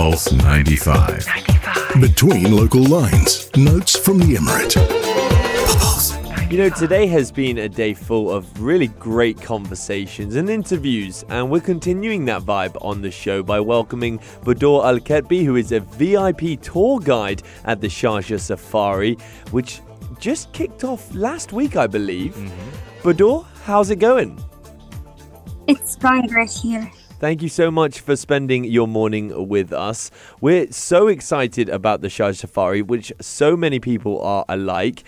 Pulse 95. 95. Between local lines, notes from the Emirate. You know, today has been a day full of really great conversations and interviews, and we're continuing that vibe on the show by welcoming Budour Al Ketbi, who is a VIP tour guide at the Sharjah Safari, which just kicked off last week, I believe. Mm-hmm. Budour, how's it going? It's going great here. Thank you so much for spending your morning with us. We're so excited about the Sharjah Safari, which so many people are alike.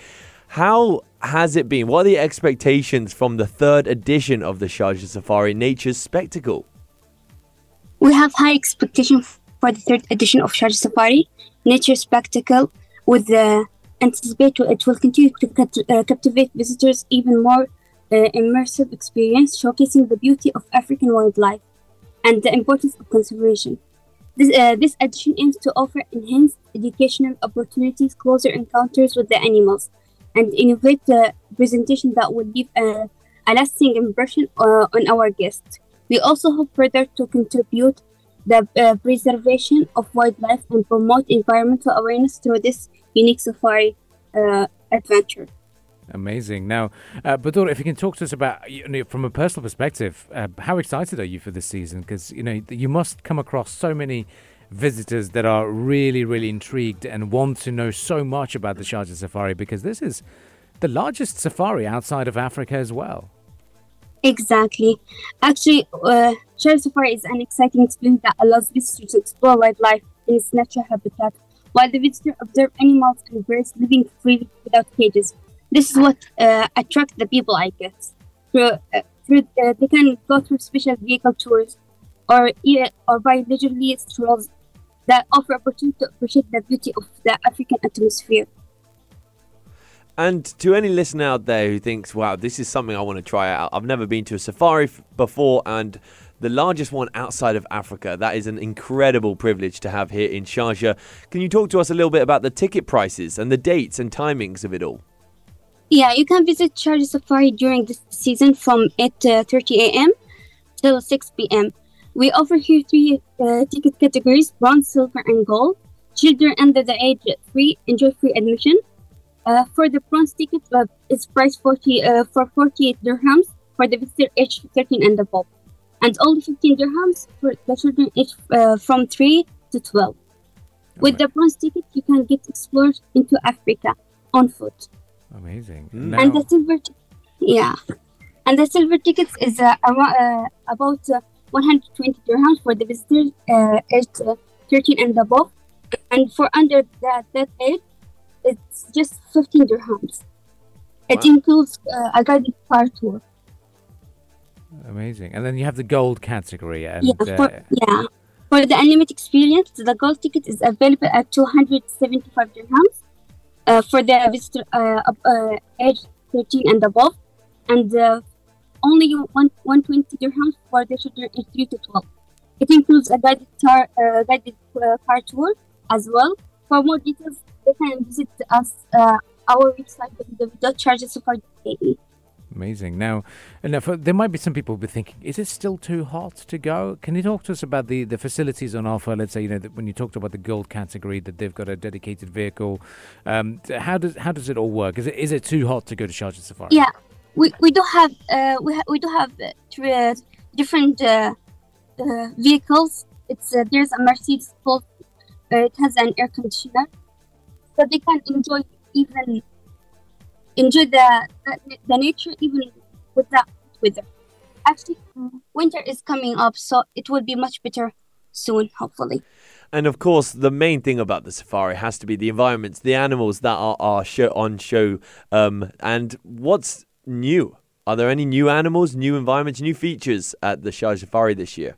How has it been? What are the expectations from the third edition of the Sharjah Safari Nature's Spectacle? We have high expectations for the third edition of Sharjah Safari Nature Spectacle with the anticipate it will continue to uh, captivate visitors even more uh, immersive experience showcasing the beauty of African wildlife and the importance of conservation. This, uh, this aims to offer enhanced educational opportunities, closer encounters with the animals, and innovate the presentation that will leave a, a lasting impression uh, on our guests. We also hope further to contribute the uh, preservation of wildlife and promote environmental awareness through this unique safari uh, adventure. Amazing. Now, uh, if you can talk to us about, you know, from a personal perspective, uh, how excited are you for this season? Because you know you must come across so many visitors that are really, really intrigued and want to know so much about the Sharjah Safari because this is the largest safari outside of Africa as well. Exactly. Actually, uh, Sharjah Safari is an exciting experience that allows visitors to explore wildlife in its natural habitat, while the visitor observe animals and birds living freely without cages. This is what uh, attracts the people, I guess. Through, uh, through uh, they can go through special vehicle tours, or or by leisurely strolls that offer opportunity to appreciate the beauty of the African atmosphere. And to any listener out there who thinks, wow, this is something I want to try out, I've never been to a safari f- before, and the largest one outside of Africa. That is an incredible privilege to have here in Sharjah. Can you talk to us a little bit about the ticket prices and the dates and timings of it all? Yeah, you can visit Sharjah Safari during this season from 8:30 a.m. till 6 p.m. We offer here three uh, ticket categories: bronze, silver, and gold. Children under the age of three enjoy free admission. Uh, for the bronze ticket, uh, it's priced 40 uh, for 48 dirhams for the visitor age 13 and above, and only 15 dirhams for the children age uh, from 3 to 12. With the bronze ticket, you can get explored into Africa on foot. Amazing. Mm. And the silver, t- yeah, and the silver tickets is uh, uh, about uh, 120 dirhams for the visitors uh, aged uh, 13 and above, and for under that that age, it's just 15 dirhams. Wow. It includes uh, a guided car tour. Amazing. And then you have the gold category. And, yeah, for, yeah. For the unlimited experience, the gold ticket is available at 275 dirhams uh, for the visitor uh, uh, age 13 and above, and uh, only one, 120 dirhams for the children age 3 to 12. It includes a guided, tar, uh, guided uh, car tour as well. For more details, they can visit us our website www.sharjahsafari.ae. Amazing. Now, now for, there might be some people who be thinking, is it still too hot to go? Can you talk to us about the, the facilities on offer? Let's say, you know, when you talked about the gold category, that they've got a dedicated vehicle. Um, how does how does it all work? Is it is it too hot to go to Sharjah Safari? Yeah, we, we do have uh, we ha- we do have uh, different uh, uh, vehicles. It's uh, there's a Mercedes called it has an air conditioner, so they can enjoy even enjoy the, the, the nature even with that weather. Actually, winter is coming up, so it will be much better soon, hopefully. And of course, the main thing about the safari has to be the environments, the animals that are, are show, on show. Um, and what's new? Are there any new animals, new environments, new features at the Sharjah Safari this year?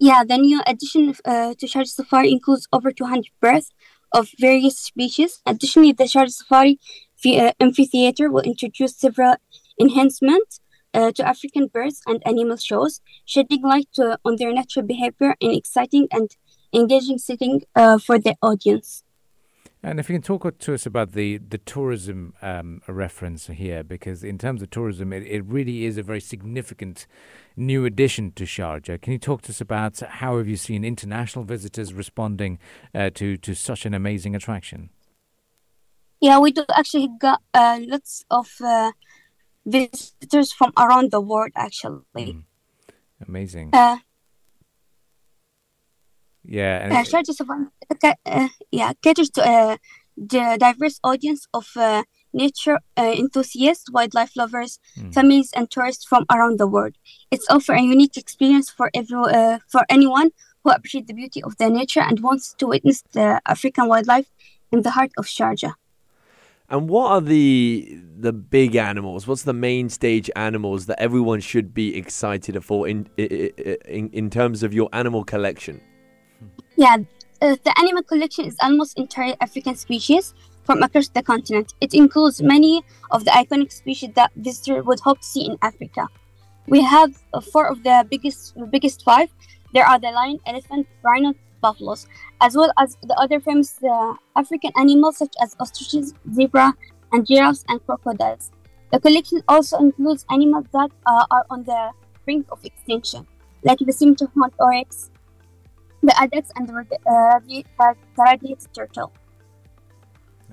Yeah, the new addition uh, to Sharjah Safari includes over 200 birds of various species. Additionally, the Sharjah Safari uh, amphitheater will introduce several enhancements uh, to African birds and animal shows, shedding light uh, on their natural behavior in exciting and engaging setting uh, for the audience. And if you can talk to us about the the tourism um, reference here, because in terms of tourism, it, it really is a very significant new addition to Sharjah. Can you talk to us about how have you seen international visitors responding uh, to to such an amazing attraction? Yeah, we do actually got uh, lots of uh, visitors from around the world. Actually, Mm. Amazing. uh, yeah. And uh, uh, uh, yeah, caters to uh, the diverse audience of uh, nature uh, enthusiasts, wildlife lovers, Mm. families, and tourists from around the world. It's offer a unique experience for every uh, for anyone who appreciates the beauty of the nature and wants to witness the African wildlife in the heart of Sharjah. And what are the the big animals? What's the main stage animals that everyone should be excited for in in, in, terms of your animal collection? Yeah, uh, the animal collection is almost entirely African species from across the continent. It includes many of the iconic species that visitors would hope to see in Africa. We have uh, four of the biggest biggest five. There are the lion, elephant, rhino, buffaloes, as well as the other famous uh, African animals such as ostriches, zebra, and giraffes and crocodiles. The collection also includes animals that uh, are on the brink of extinction, like the scimitar horned oryx, the addax, and the, radi- uh, radi- uh, radiated turtle.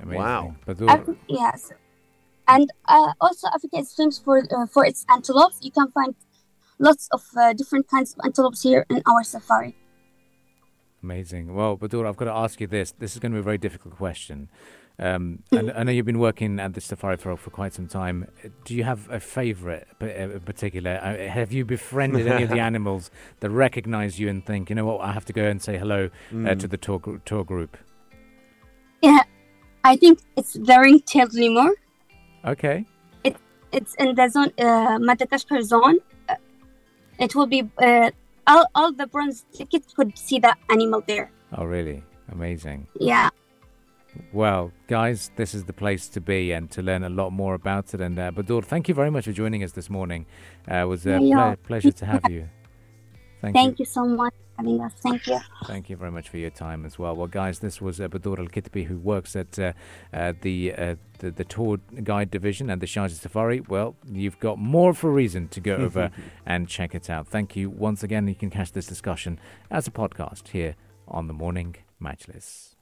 Amazing. Wow. Afri- yes, and uh, also Africa is famous for uh, for its antelopes. You can find lots of uh, different kinds of antelopes here in our safari. Amazing. Well, Budour, I've got to ask you this. This is going to be a very difficult question. Um, and I know you've been working at the safari for, for quite some time. Do you have a favorite uh, in particular? Uh, Have you befriended any of the animals that recognize you and think, you know what, I have to go and say hello uh, to the tour, gr- tour group? Yeah, I think it's very ring-tailed lemur. Okay. It's in the zone uh, Madagascar zone. Uh, it will be uh, all all the bronze tickets could see that animal there. Oh, really? Amazing. Yeah. Well, guys, this is the place to be and to learn a lot more about it. And uh, Budour, thank you very much for joining us this morning. Uh, it was a Yeah. ple- pleasure to have you. Thank, Thank you so much having us. Thank you. Thank you very much for your time as well. Well, guys, this was uh, Budour Al Ketbi, who works at uh, uh, the, uh, the the tour guide division and the Sharjah Safari. Well, you've got more of a reason to go over and check it out. Thank you once again. You can catch this discussion as a podcast here on the Morning Majlis.